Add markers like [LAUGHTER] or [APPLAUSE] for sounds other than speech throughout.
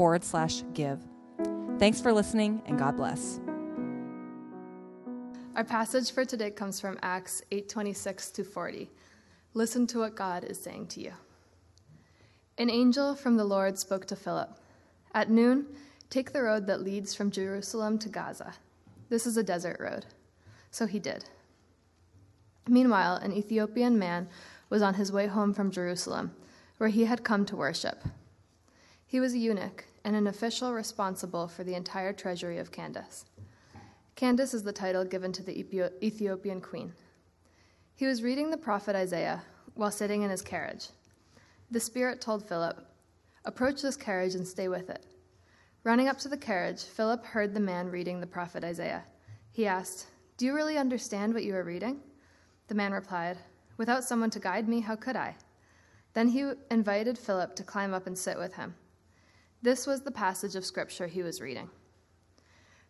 forward slash give. Thanks for listening, and God bless. Our passage for today comes from Acts 8:26 to 40. Listen to what God is saying to you. An angel from the Lord spoke to Philip. At noon, take the road that leads from Jerusalem to Gaza. This is a desert road. So he did. Meanwhile, an Ethiopian man was on his way home from Jerusalem, where he had come to worship. He was a eunuch and an official responsible for the entire treasury of Candace. Candace is the title given to the Ethiopian queen. He was reading the prophet Isaiah while sitting in his carriage. The Spirit told Philip, Approach this carriage and stay with it. Running up to the carriage, Philip heard the man reading the prophet Isaiah. He asked, Do you really understand what you are reading? The man replied, Without someone to guide me, how could I? Then he invited Philip to climb up and sit with him. This was the passage of scripture he was reading.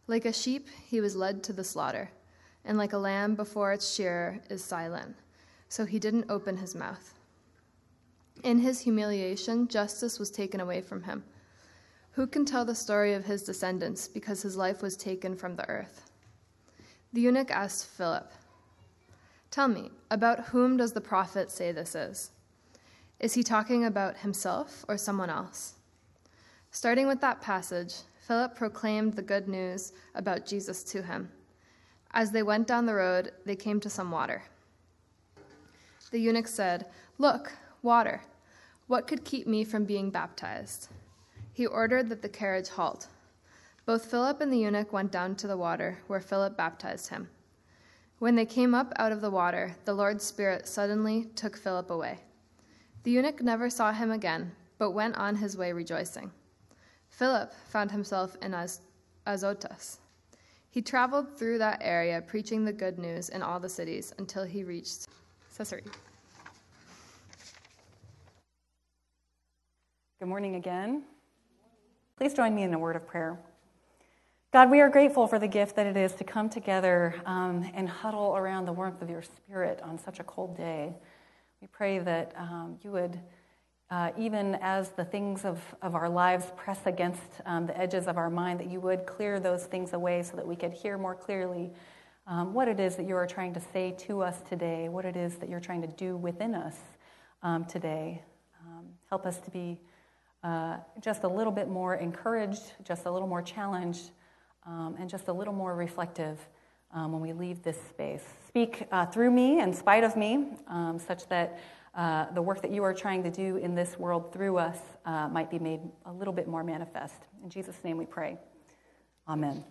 Like a sheep, he was led to the slaughter, and like a lamb before its shearer is silent, so he didn't open his mouth. In his humiliation, justice was taken away from him. Who can tell the story of his descendants because his life was taken from the earth? The eunuch asked Philip, Tell me, about whom does the prophet say this is? Is he talking about himself or someone else? Starting with that passage, Philip proclaimed the good news about Jesus to him. As they went down the road, they came to some water. The eunuch said, Look, water. What could keep me from being baptized? He ordered that the carriage halt. Both Philip and the eunuch went down to the water, where Philip baptized him. When they came up out of the water, the Lord's Spirit suddenly took Philip away. The eunuch never saw him again, but went on his way rejoicing. Philip found himself in Az- Azotus. He traveled through that area, preaching the good news in all the cities until he reached Caesarea. Good morning again. Please join me in a word of prayer. God, we are grateful for the gift that it is to come together um, and huddle around the warmth of your spirit on such a cold day. We pray that um, you would, uh, even as the things of, of our lives press against um, the edges of our mind, that you would clear those things away so that we could hear more clearly um, what it is that you are trying to say to us today, what it is that you're trying to do within us um, today. Um, help us to be uh, just a little bit more encouraged, just a little more challenged um, and just a little more reflective um, when we leave this space. Speak uh, through me, in spite of me, such that uh, the work that you are trying to do in this world through us uh, might be made a little bit more manifest. In Jesus' name we pray. Amen.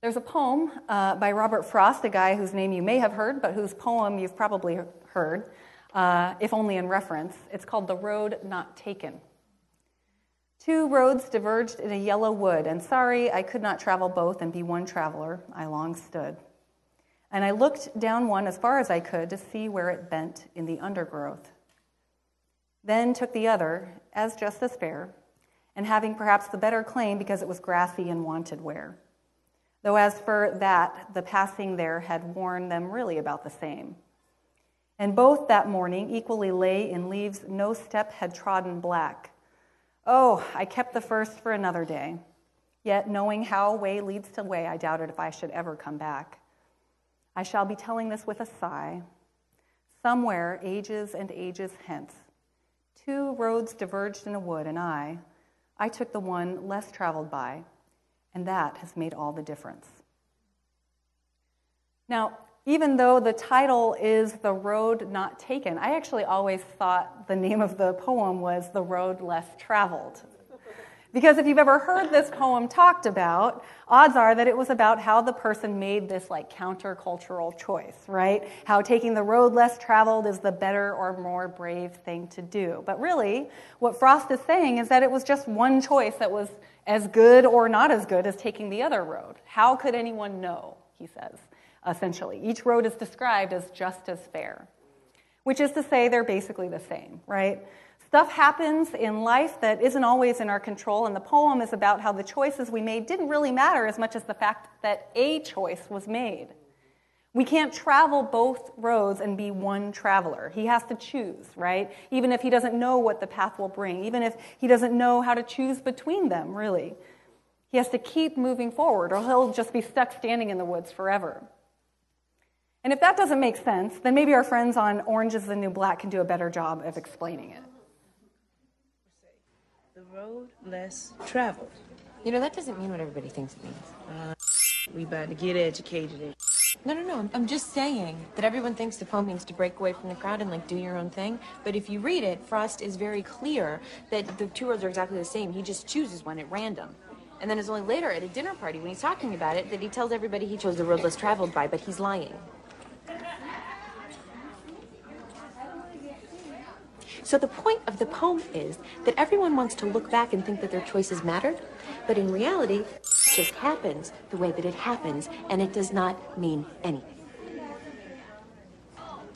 There's a poem uh, by Robert Frost, a guy whose name you may have heard, but whose poem you've probably heard, uh, if only in reference. It's called The Road Not Taken. Two roads diverged in a yellow wood, and sorry I could not travel both and be one traveler, I long stood. And I looked down one as far as I could to see where it bent in the undergrowth. Then took the other, as just as fair, and having perhaps the better claim because it was grassy and wanted wear. Though as for that, the passing there had worn them really about the same. And both that morning equally lay in leaves no step had trodden black Oh, I kept the first for another day. Yet, knowing how way leads to way, I doubted if I should ever come back. I shall be telling this with a sigh. Somewhere, ages and ages hence, two roads diverged in a wood, and I, I took the one less traveled by, and that has made all the difference. Now, even though the title is The Road Not Taken, I actually always thought the name of the poem was The Road Less Traveled. Because if you've ever heard this poem talked about, odds are that it was about how the person made this like countercultural choice, right? How taking the road less traveled is the better or more brave thing to do. But really, what Frost is saying is that it was just one choice that was as good or not as good as taking the other road. How could anyone know, he says, essentially. Each road is described as just as fair, which is to say they're basically the same, right? Stuff happens in life that isn't always in our control, and the poem is about how the choices we made didn't really matter as much as the fact that a choice was made. We can't travel both roads and be one traveler. He has to choose, right? Even if he doesn't know what the path will bring, even if he doesn't know how to choose between them, really. He has to keep moving forward, or he'll just be stuck standing in the woods forever. And if that doesn't make sense, then maybe our friends on Orange is the New Black can do a better job of explaining it the road less traveled. You know, that doesn't mean what everybody thinks it means. Uh, we about to get educated. No, no, no. I'm just saying that everyone thinks the poem means to break away from the crowd and like do your own thing. But if you read it, Frost is very clear that the two roads are exactly the same. He just chooses one at random. And then it's only later at a dinner party when he's talking about it that he tells everybody he chose the road less traveled by, but he's lying. So the point of the poem is that everyone wants to look back and think that their choices mattered, but in reality, it just happens the way that it happens, and it does not mean anything.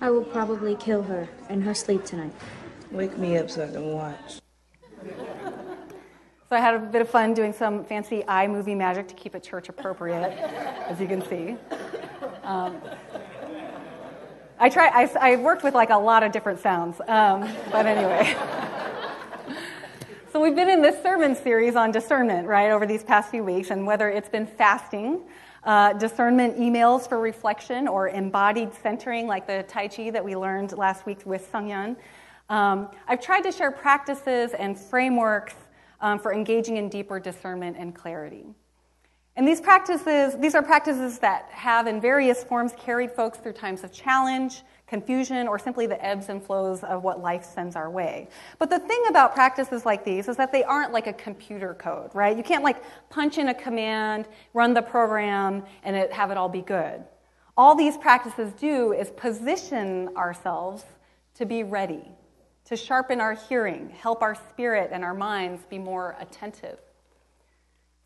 I will probably kill her in her sleep tonight. Wake me up so I can watch. So I had a bit of fun doing some fancy iMovie magic to keep it church appropriate, as you can see. Um, I try. I, I, worked with like a lot of different sounds, um, but anyway. so we've been in this sermon series on discernment, right, over these past few weeks, and whether it's been fasting, uh, discernment emails for reflection, or embodied centering, like the Tai Chi that we learned last week with Sungyan. Um, I've tried to share practices and frameworks um, for engaging in deeper discernment and clarity. And these practices, these are practices that have in various forms carried folks through times of challenge, confusion, or simply the ebbs and flows of what life sends our way. But the thing about practices like these is that they aren't like a computer code, right? You can't like punch in a command, run the program, and it, have it all be good. All these practices do is position ourselves to be ready, to sharpen our hearing, help our spirit and our minds be more attentive.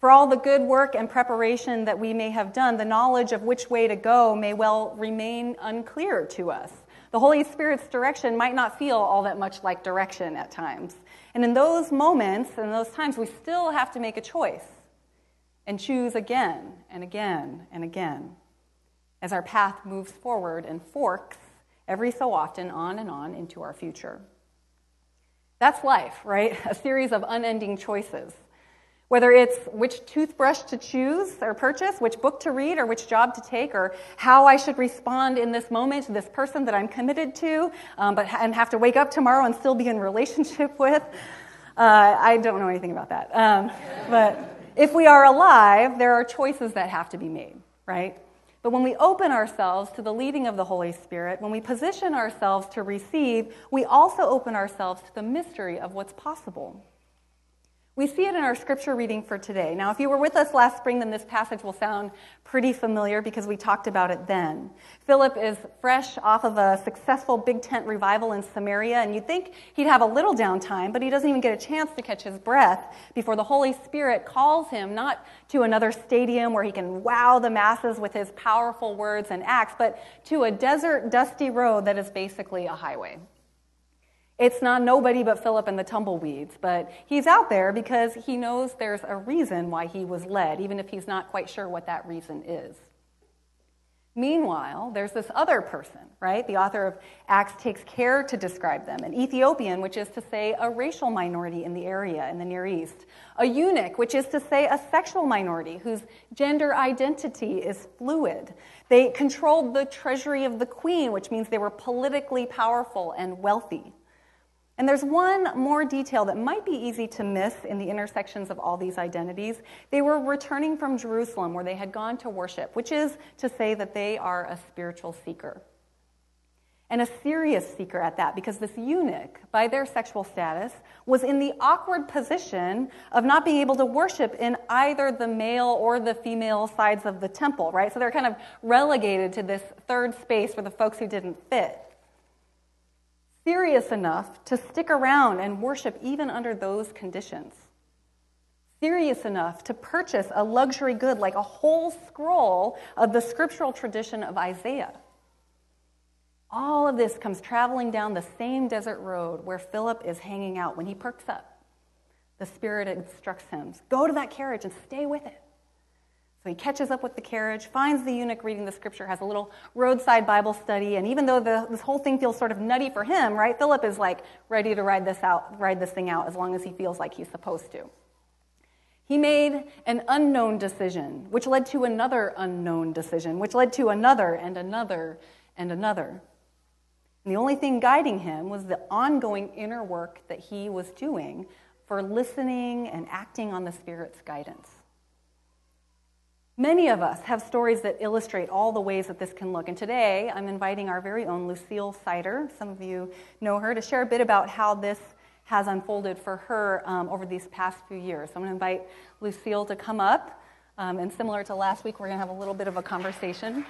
For all the good work and preparation that we may have done, the knowledge of which way to go may well remain unclear to us. The Holy Spirit's direction might not feel all that much like direction at times. And in those moments, in those times, we still have to make a choice and choose again and again and again as our path moves forward and forks every so often on and on into our future. That's life, right? [LAUGHS] A series of unending choices. Whether it's which toothbrush to choose or purchase, which book to read, or which job to take, or how I should respond in this moment to this person that I'm committed to, um, but and have to wake up tomorrow and still be in [LAUGHS] relationship with. Uh, I don't know anything about that. Um, but if we are alive, there are choices that have to be made, right? But when we open ourselves to the leading of the Holy Spirit, when we position ourselves to receive, we also open ourselves to the mystery of what's possible. We see it in our scripture reading for today. Now, if you were with us last spring, then this passage will sound pretty familiar because we talked about it then. Philip is fresh off of a successful big tent revival in Samaria, and you'd think he'd have a little downtime, but he doesn't even get a chance to catch his breath before the Holy Spirit calls him not to another stadium where he can wow the masses with his powerful words and acts, but to a desert, dusty road that is basically a highway. It's not nobody but Philip and the tumbleweeds, but he's out there because he knows there's a reason why he was led, even if he's not quite sure what that reason is. Meanwhile, there's this other person, right? The author of Acts takes care to describe them an Ethiopian, which is to say a racial minority in the area in the Near East, a eunuch, which is to say a sexual minority whose gender identity is fluid. They controlled the treasury of the queen, which means they were politically powerful and wealthy. And there's one more detail that might be easy to miss in the intersections of all these identities. They were returning from Jerusalem where they had gone to worship, which is to say that they are a spiritual seeker. and a serious seeker at that, because this eunuch, by their sexual status, was in the awkward position of not being able to worship in either the male or the female sides of the temple, right? So they're kind of relegated to this third space for the folks who didn't fit. Serious enough to stick around and worship even under those conditions. Serious enough to purchase a luxury good like a whole scroll of the scriptural tradition of Isaiah. All of this comes traveling down the same desert road where Philip is hanging out when he perks up. The Spirit instructs him go to that carriage and stay with it. So he catches up with the carriage, finds the eunuch reading the scripture, has a little roadside Bible study, and even though the, this whole thing feels sort of nutty for him, right? Philip is like ready to ride this out, ride this thing out as long as he feels like he's supposed to. He made an unknown decision, which led to another unknown decision, which led to another and another and another. And the only thing guiding him was the ongoing inner work that he was doing for listening and acting on the Spirit's guidance. Many of us have stories that illustrate all the ways that this can look. And today, I'm inviting our very own Lucille Sider, some of you know her, to share a bit about how this has unfolded for her um, over these past few years. So I'm going to invite Lucille to come up. Um, and similar to last week, we're going to have a little bit of a conversation.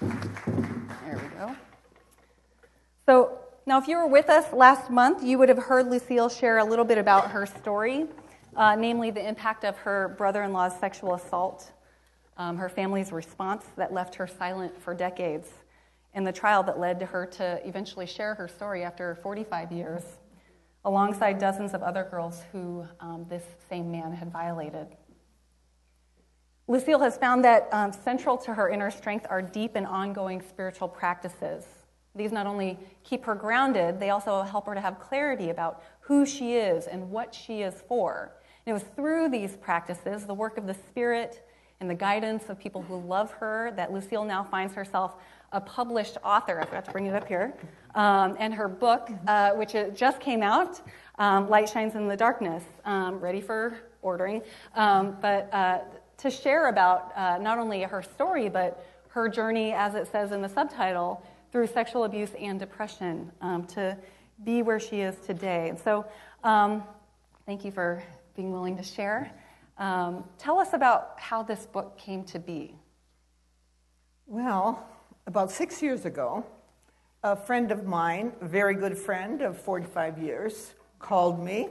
There we go. So, now if you were with us last month, you would have heard Lucille share a little bit about her story, uh, namely the impact of her brother in law's sexual assault, um, her family's response that left her silent for decades, and the trial that led to her to eventually share her story after 45 years, alongside dozens of other girls who um, this same man had violated. Lucille has found that um, central to her inner strength are deep and ongoing spiritual practices these not only keep her grounded, they also help her to have clarity about who she is and what she is for. And it was through these practices, the work of the Spirit and the guidance of people who love her, that Lucille now finds herself a published author. I forgot to bring it up here. Um, and her book, uh, which just came out, um, Light Shines in the Darkness, um, ready for ordering. Um, but uh, to share about uh, not only her story, but her journey, as it says in the subtitle, through sexual abuse and depression um, to be where she is today. And so, um, thank you for being willing to share. Um, tell us about how this book came to be. Well, about six years ago, a friend of mine, a very good friend of 45 years, called me.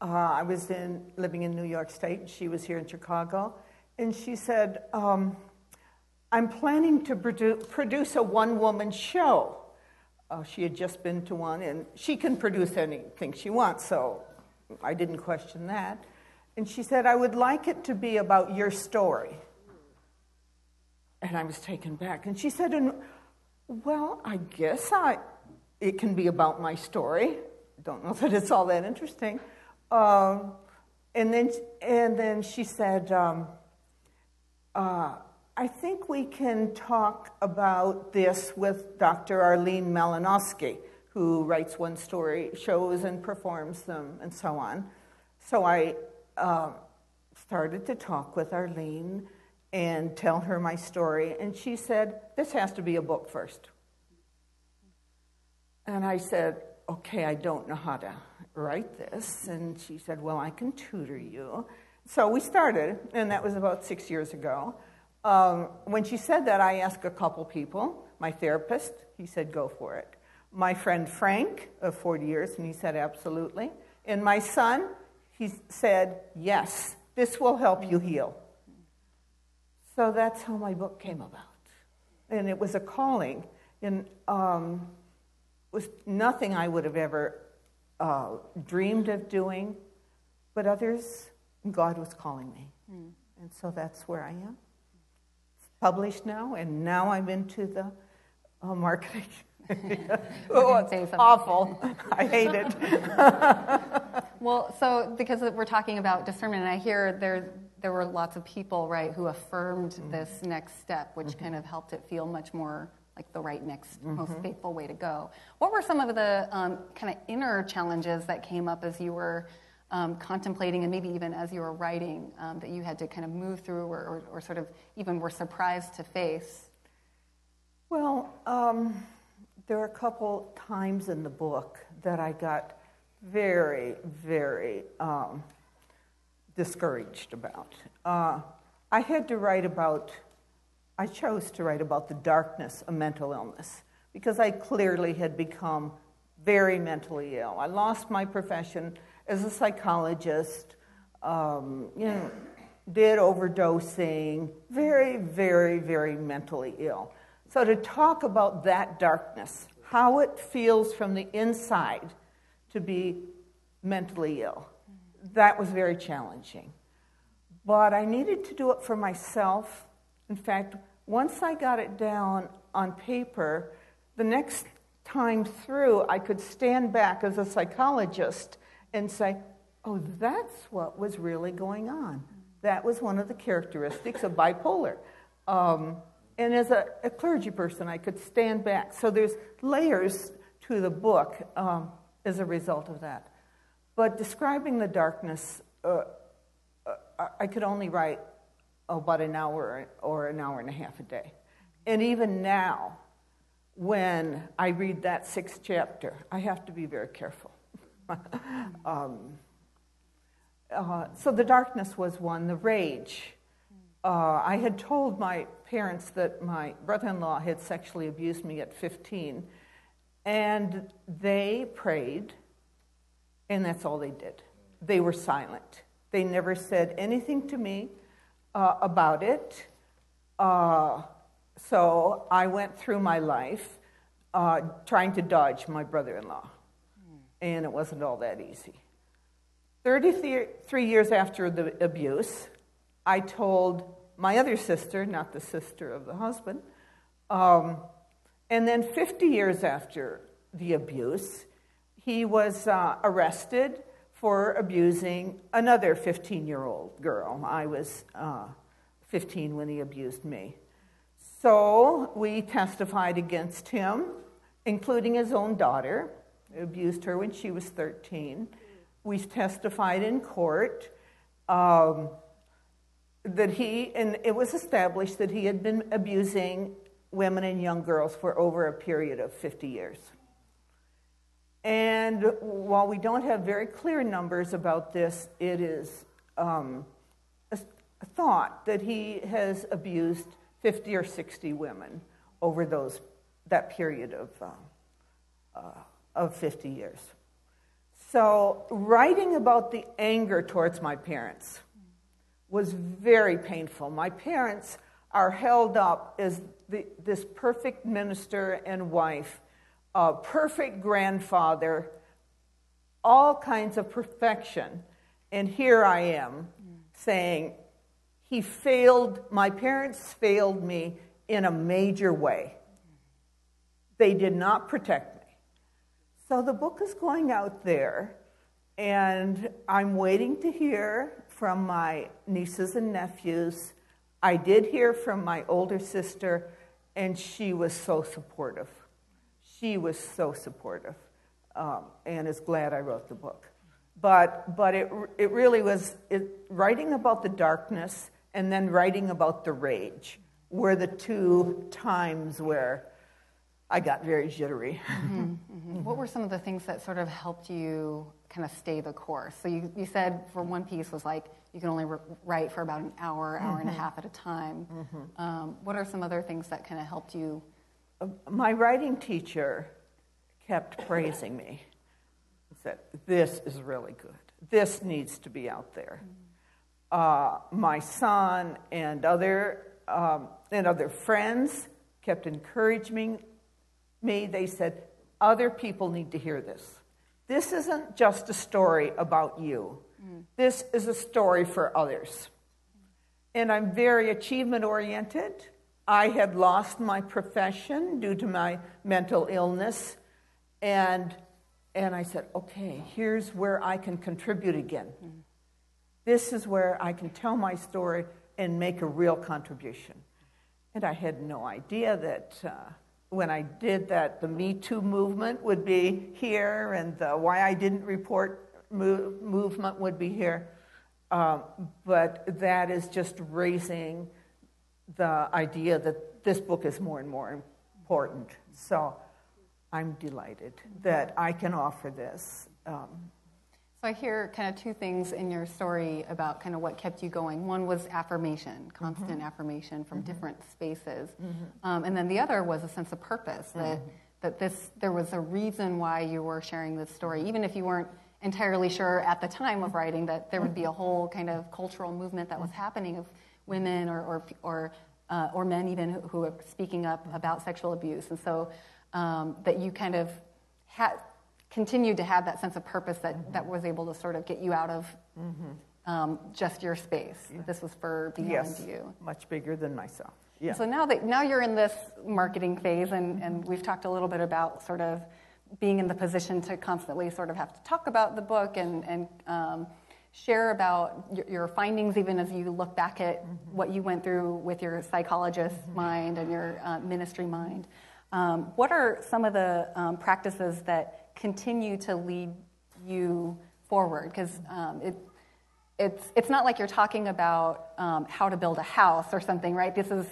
Uh, I was in, living in New York State, she was here in Chicago, and she said, um, I'm planning to produ- produce a one woman show. Uh, she had just been to one, and she can produce anything she wants, so I didn't question that. And she said, I would like it to be about your story. And I was taken back. And she said, Well, I guess I, it can be about my story. Don't know [LAUGHS] that it's all that interesting. Um, and, then, and then she said, um, uh, I think we can talk about this with Dr. Arlene Malinowski, who writes one story, shows and performs them, and so on. So I uh, started to talk with Arlene and tell her my story, and she said, This has to be a book first. And I said, Okay, I don't know how to write this. And she said, Well, I can tutor you. So we started, and that was about six years ago. Um, when she said that, I asked a couple people. My therapist, he said, go for it. My friend Frank, of 40 years, and he said, absolutely. And my son, he said, yes, this will help you heal. So that's how my book came about. And it was a calling. And um, was nothing I would have ever uh, dreamed of doing, but others, God was calling me. Mm. And so that's where I am published now, and now I'm into the uh, marketing. [LAUGHS] oh, it's awful. [LAUGHS] I hate it. [LAUGHS] well, so because we're talking about discernment, and I hear there there were lots of people, right, who affirmed mm-hmm. this next step, which mm-hmm. kind of helped it feel much more like the right next, mm-hmm. most faithful way to go. What were some of the um, kind of inner challenges that came up as you were um, contemplating and maybe even as you were writing um, that you had to kind of move through or, or, or, sort of even were surprised to face? Well, um, there are a couple times in the book that I got very, very um, discouraged about. Uh, I had to write about, I chose to write about the darkness of mental illness because I clearly had become very mentally ill. I lost my profession as a psychologist, um, you know, did overdosing, very, very, very mentally ill. So to talk about that darkness, how it feels from the inside to be mentally ill, that was very challenging. But I needed to do it for myself. In fact, once I got it down on paper, the next time through, I could stand back as a psychologist and say, oh, that's what was really going on. That was one of the characteristics of bipolar. Um, and as a, a, clergy person, I could stand back. So there's layers to the book um, as a result of that. But describing the darkness, uh, uh, I could only write about an hour or an hour and a half a day. And even now, when I read that sixth chapter, I have to be very careful. [LAUGHS] um, uh, so the darkness was one, the rage. Uh, I had told my parents that my brother in law had sexually abused me at 15, and they prayed, and that's all they did. They were silent. They never said anything to me uh, about it. Uh, so I went through my life uh, trying to dodge my brother in law, and it wasn't all that easy. 33 years after the abuse, I told my other sister, not the sister of the husband, um, and then 50 years after the abuse, he was uh, arrested for abusing another 15 year old girl. I was uh, 15 when he abused me. So we testified against him, including his own daughter, who abused her when she was 13. We testified in court um, that he, and it was established that he had been abusing women and young girls for over a period of 50 years. And while we don't have very clear numbers about this, it is um, a, thought that he has abused 50 or 60 women over those, that period of, uh, uh, of 50 years. So, writing about the anger towards my parents was very painful. My parents are held up as the, this perfect minister and wife, a perfect grandfather, all kinds of perfection. And here I am saying, he failed, my parents failed me in a major way. They did not protect me. So the book is going out there, and I'm waiting to hear from my nieces and nephews. I did hear from my older sister, and she was so supportive. She was so supportive, um, and is glad I wrote the book. But, but it, it really was it, writing about the darkness and then writing about the rage were the two times where I got very jittery. Mm-hmm, mm-hmm. What were some of the things that sort of helped you kind of stay the course? So you, you said for one piece was like you can only write for about an hour, hour mm-hmm. and a mm-hmm. half at a time. Mm-hmm. Um, what are some other things that kind of helped you? Uh, my writing teacher kept praising me. He said, "This is really good. This needs to be out there." Uh, my son and other um, and other friends kept encouraging me, they said, other people need to hear this. This isn't just a story about you, this is a story for others. And I'm very achievement oriented. I had lost my profession due to my mental illness. And, and I said, okay, here's where I can contribute again. This is where I can tell my story and make a real contribution. And I had no idea that uh, when I did that, the Me Too movement would be here, and the Why I Didn't Report move, movement would be here. Um, but that is just raising the idea that this book is more and more important. So I'm delighted that I can offer this. Um, So I hear kind of two things in your story about kind of what kept you going. One was affirmation, constant Mm-hmm. affirmation from different spaces, um, and then the other was a sense of purpose that Mm-hmm. that this there was a reason why you were sharing this story, even if you weren't entirely sure at the time of writing that there would be a whole kind of cultural movement that was Mm-hmm. happening of women or or or, uh, or men even who, who are speaking up about sexual abuse, and so um, that you kind of had continued to have that sense of purpose that, that was able to sort of get you out of um, just your space. This was for beyond yes, you. much bigger than myself. Yeah. So now that now you're in this marketing phase, and, and we've talked a little bit about sort of being in the position to constantly sort of have to talk about the book and and um, share about your, your findings, even as you look back at what you went through with your psychologist mind and your uh, ministry mind. Um, what are some of the um, practices that continue to lead you forward? Because um, it it's it's not like you're talking about um, how to build a house or something, right? This is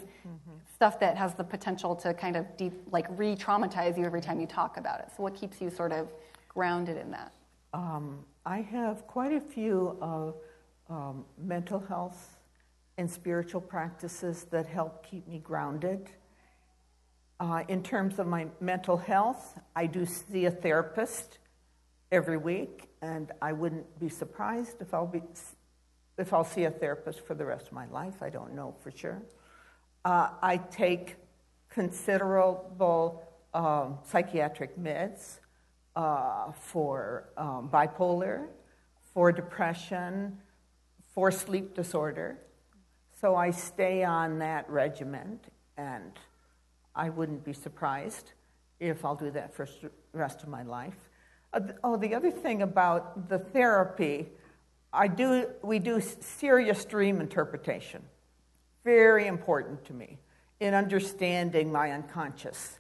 stuff that has the potential to kind of deep, like re-traumatize you every time you talk about it. So, what keeps you sort of grounded in that? Um, I have quite a few of um, mental health and spiritual practices that help keep me grounded. Uh, in terms of my mental health, I do see a therapist every week, and I wouldn't be surprised if I'll be if I'll see a therapist for the rest of my life. I don't know for sure. Uh, I take considerable um, psychiatric meds uh, for um, bipolar, for depression, for sleep disorder. So I stay on that regimen, and I wouldn't be surprised if I'll do that for the rest of my life. Uh, oh, the other thing about the therapy, I do, we do serious dream interpretation. Very important to me in understanding my unconscious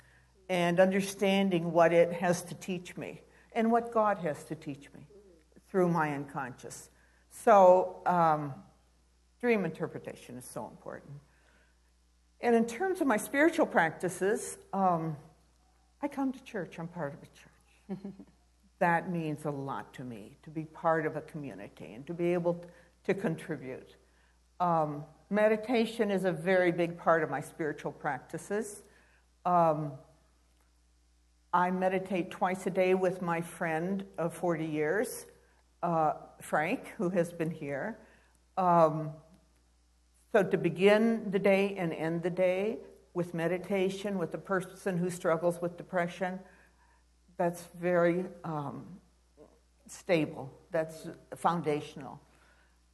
and understanding what it has to teach me and what God has to teach me through my unconscious. So, um, dream interpretation is so important. And in terms of my spiritual practices, um, I come to church. I'm part of a church. [LAUGHS] that means a lot to me to be part of a community and to be able to contribute. Um, meditation is a very big part of my spiritual practices. Um, I meditate twice a day with my friend of 40 years, uh, Frank, who has been here. Um, so, to begin the day and end the day with meditation with a person who struggles with depression, that's very um, stable, that's foundational.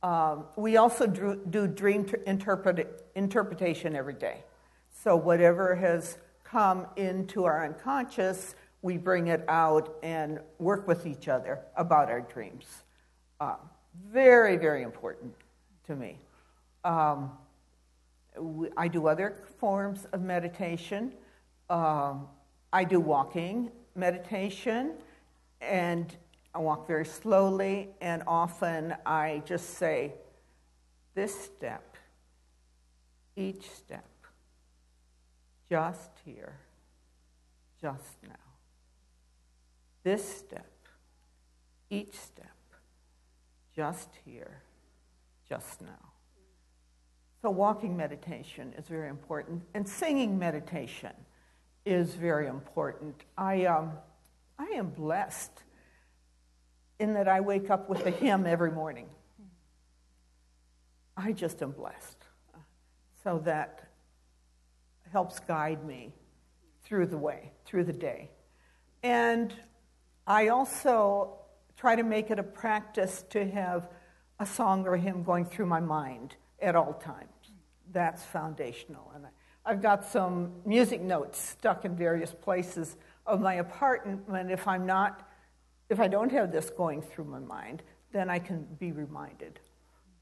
Um, we also drew, do dream interpret, interpretation every day. So, whatever has come into our unconscious, we bring it out and work with each other about our dreams. Uh, very, very important to me. Um, I do other forms of meditation. Um, I do walking meditation, and I walk very slowly, and often I just say, this step, each step, just here, just now. This step, each step, just here, just now. So, walking meditation is very important, and singing meditation is very important. I, um, I am blessed in that I wake up with a hymn every morning. I just am blessed. So that helps guide me through the way, through the day. And I also try to make it a practice to have a song or a hymn going through my mind at all times. That's foundational. And I, I've got some music notes stuck in various places of my apartment. If I'm not, if I don't have this going through my mind, then I can be reminded.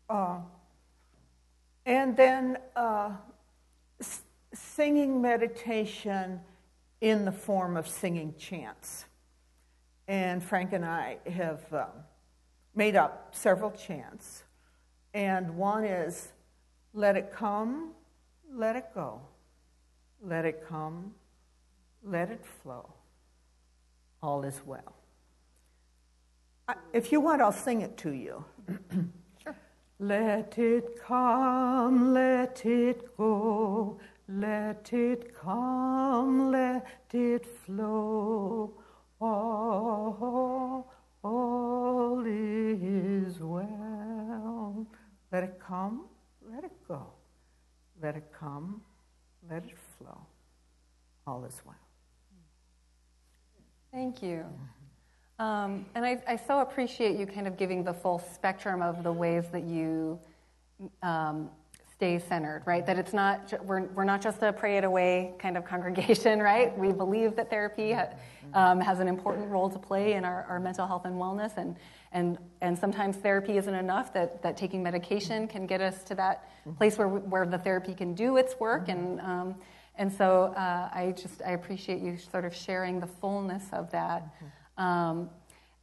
Uh, and then uh, s- singing meditation in the form of singing chants. And Frank and I have um, made up several chants. And one is, let it come, let it go. Let it come, let it flow. All is well. I, if you want, I'll sing it to you. [CLEARS THROAT] Sure. Let it come, let it go, let it come, let it flow. All, all is well. Let it come, go. Let it come, let it flow. All is well. Thank you. Um, and I, I, so appreciate you kind of giving the full spectrum of the ways that you um, stay centered, right? That it's not, we're, we're not just a pray it away kind of [LAUGHS] congregation, right? We believe that therapy ha, um, has an important role to play in our, our mental health and wellness. And, and, and sometimes therapy isn't enough, that, that taking medication can get us to that place where, where the therapy can do its work. And, um, and so uh, I just, I appreciate you sort of sharing the fullness of that. Um,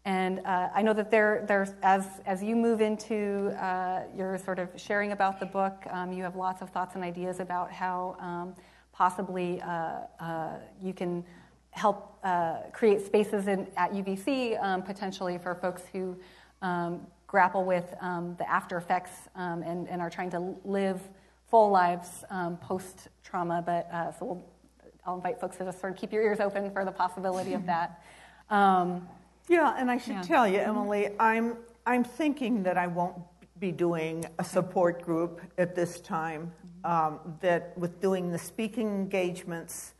and uh, I know that there, there's, as, as you move into uh, your sort of sharing about the book, um, you have lots of thoughts and ideas about how um, possibly uh, uh you can help uh, create spaces in, at UVC um, potentially for folks who um, grapple with um, the after effects um, and, and, are trying to live full lives post trauma. But uh, so we'll, I'll invite folks to just sort of keep your ears open for the possibility of that. Yeah, and I should yeah. tell you, Emily, I'm, I'm thinking that I won't be doing a support group at this time. Um, that with doing the speaking engagements,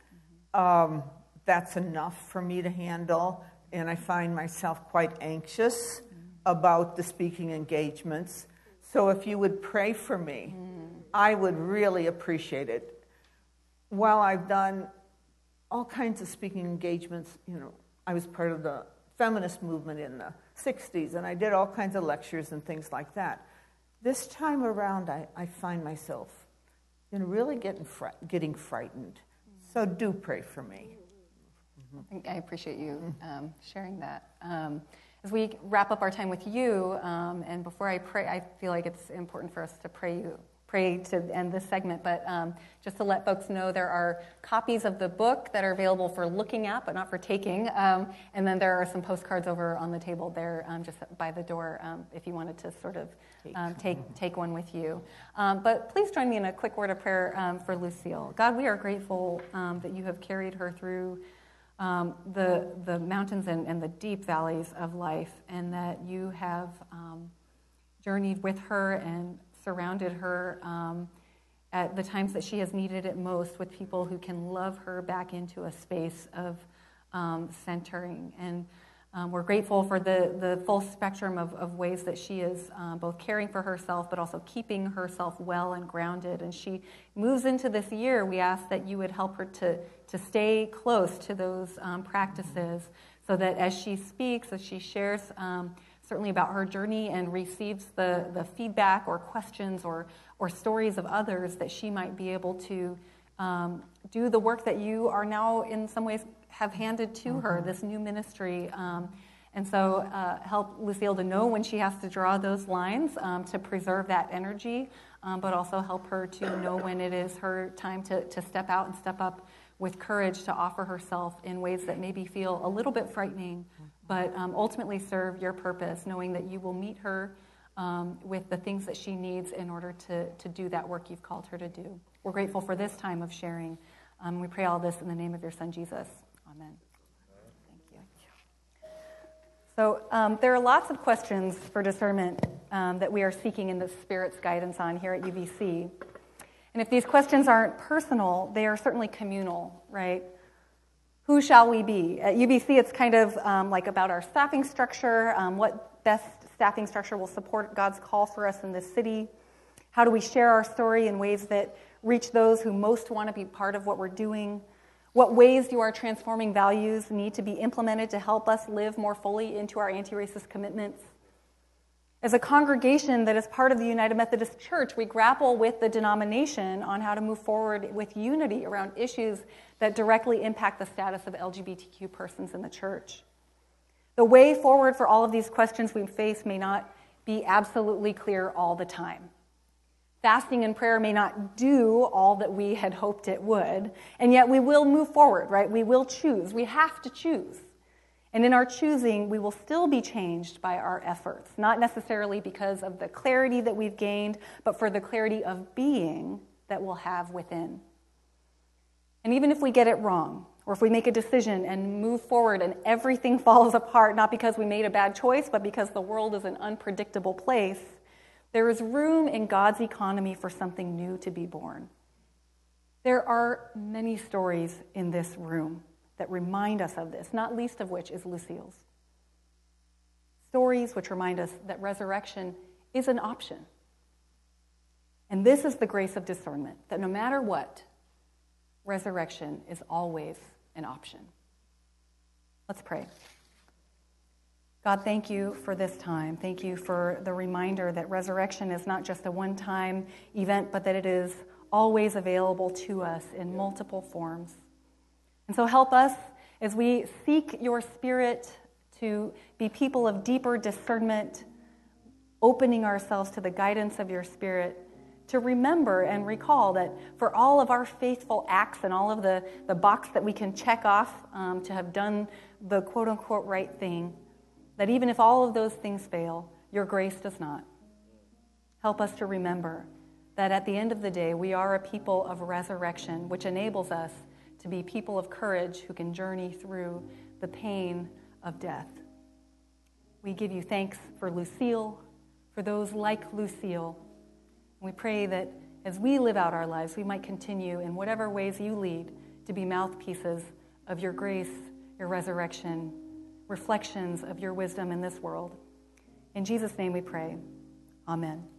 um, that's enough for me to handle. And I find myself quite anxious about the speaking engagements. So if you would pray for me, I would really appreciate it. While I've done all kinds of speaking engagements, you know, I was part of the feminist movement in the 60s, and I did all kinds of lectures and things like that. This time around, I, I find myself you know, really getting, fr- getting frightened. So do pray for me. I appreciate you um, sharing that. Um, as we wrap up our time with you, um, and before I pray, I feel like it's important for us to pray you pray to end this segment, but um, just to let folks know, there are copies of the book that are available for looking at, but not for taking. Um, and then there are some postcards over on the table there, um, just by the door, um, if you wanted to sort of um, take take one with you. Um, but please join me in a quick word of prayer for Lucille. God, we are grateful that you have carried her through. the, the mountains and, and, the deep valleys of life, and that you have journeyed with her and surrounded her um, at the times that she has needed it most with people who can love her back into a space of um, centering. And um, we're grateful for the, the full spectrum of, of ways that she is um, both caring for herself but also keeping herself well and grounded. And she moves into this year. We ask that you would help her to, to stay close to those um, practices so that as she speaks, as she shares um, certainly about her journey and receives the, the feedback or questions or, or stories of others that she might be able to um, do the work that you are now, in some ways, have handed to mm-hmm. her, this new ministry. Um, and so uh, help Lucille to know when she has to draw those lines um, to preserve that energy, um, but also help her to know when it is her time to, to step out and step up with courage to offer herself in ways that maybe feel a little bit frightening but um, ultimately serve your purpose, knowing that you will meet her um, with the things that she needs in order to, to do that work you've called her to do. We're grateful for this time of sharing. Um, we pray all this in the name of your Son, Jesus. Amen. Thank you. So, um, there are lots of questions for discernment um, that we are seeking in the Spirit's guidance on here at UVC. And if these questions aren't personal, they are certainly communal, right? Who shall we be? At UVC, it's kind of um, like about our staffing structure, um, what best staffing structure will support God's call for us in this city. How do we share our story in ways that reach those who most want to be part of what we're doing? What ways do our transforming values need to be implemented to help us live more fully into our anti racist commitments? As a congregation that is part of the United Methodist Church, we grapple with the denomination on how to move forward with unity around issues that directly impact the status of LGBTQ persons in the church. The way forward for all of these questions we face may not be absolutely clear all the time. Fasting and prayer may not do all that we had hoped it would, and yet we will move forward, right? We will choose. We have to choose. And in our choosing, we will still be changed by our efforts, not necessarily because of the clarity that we've gained, but for the clarity of being that we'll have within. And even if we get it wrong, or if we make a decision and move forward and everything [LAUGHS] falls apart, not because we made a bad choice, but because the world is an unpredictable place, there is room in God's economy for something new to be born. There are many stories in this room that remind us of this, not least of which is Lucille's. Stories which remind us that resurrection is an option. And this is the grace of discernment that no matter what, resurrection is always an option. Let's pray. God, thank you for this time. Thank you for the reminder that resurrection is not just a one time event, but that it is always available to us in multiple forms. And so help us as we seek your spirit to be people of deeper discernment, opening ourselves to the guidance of your spirit to remember and recall that for all of our faithful acts and all of the, the box that we can check off um, to have done the quote unquote right thing, that even if all of those things fail, your grace does not. Help us to remember that at the end of the day, we are a people of resurrection, which enables us to be people of courage who can journey through the pain of death. We give you thanks for Lucille, for those like Lucille we pray that as we live out our lives, we might continue in whatever ways you lead to be mouthpieces of your grace, your resurrection, reflections of your wisdom in this world. In Jesus' name we pray. Amen.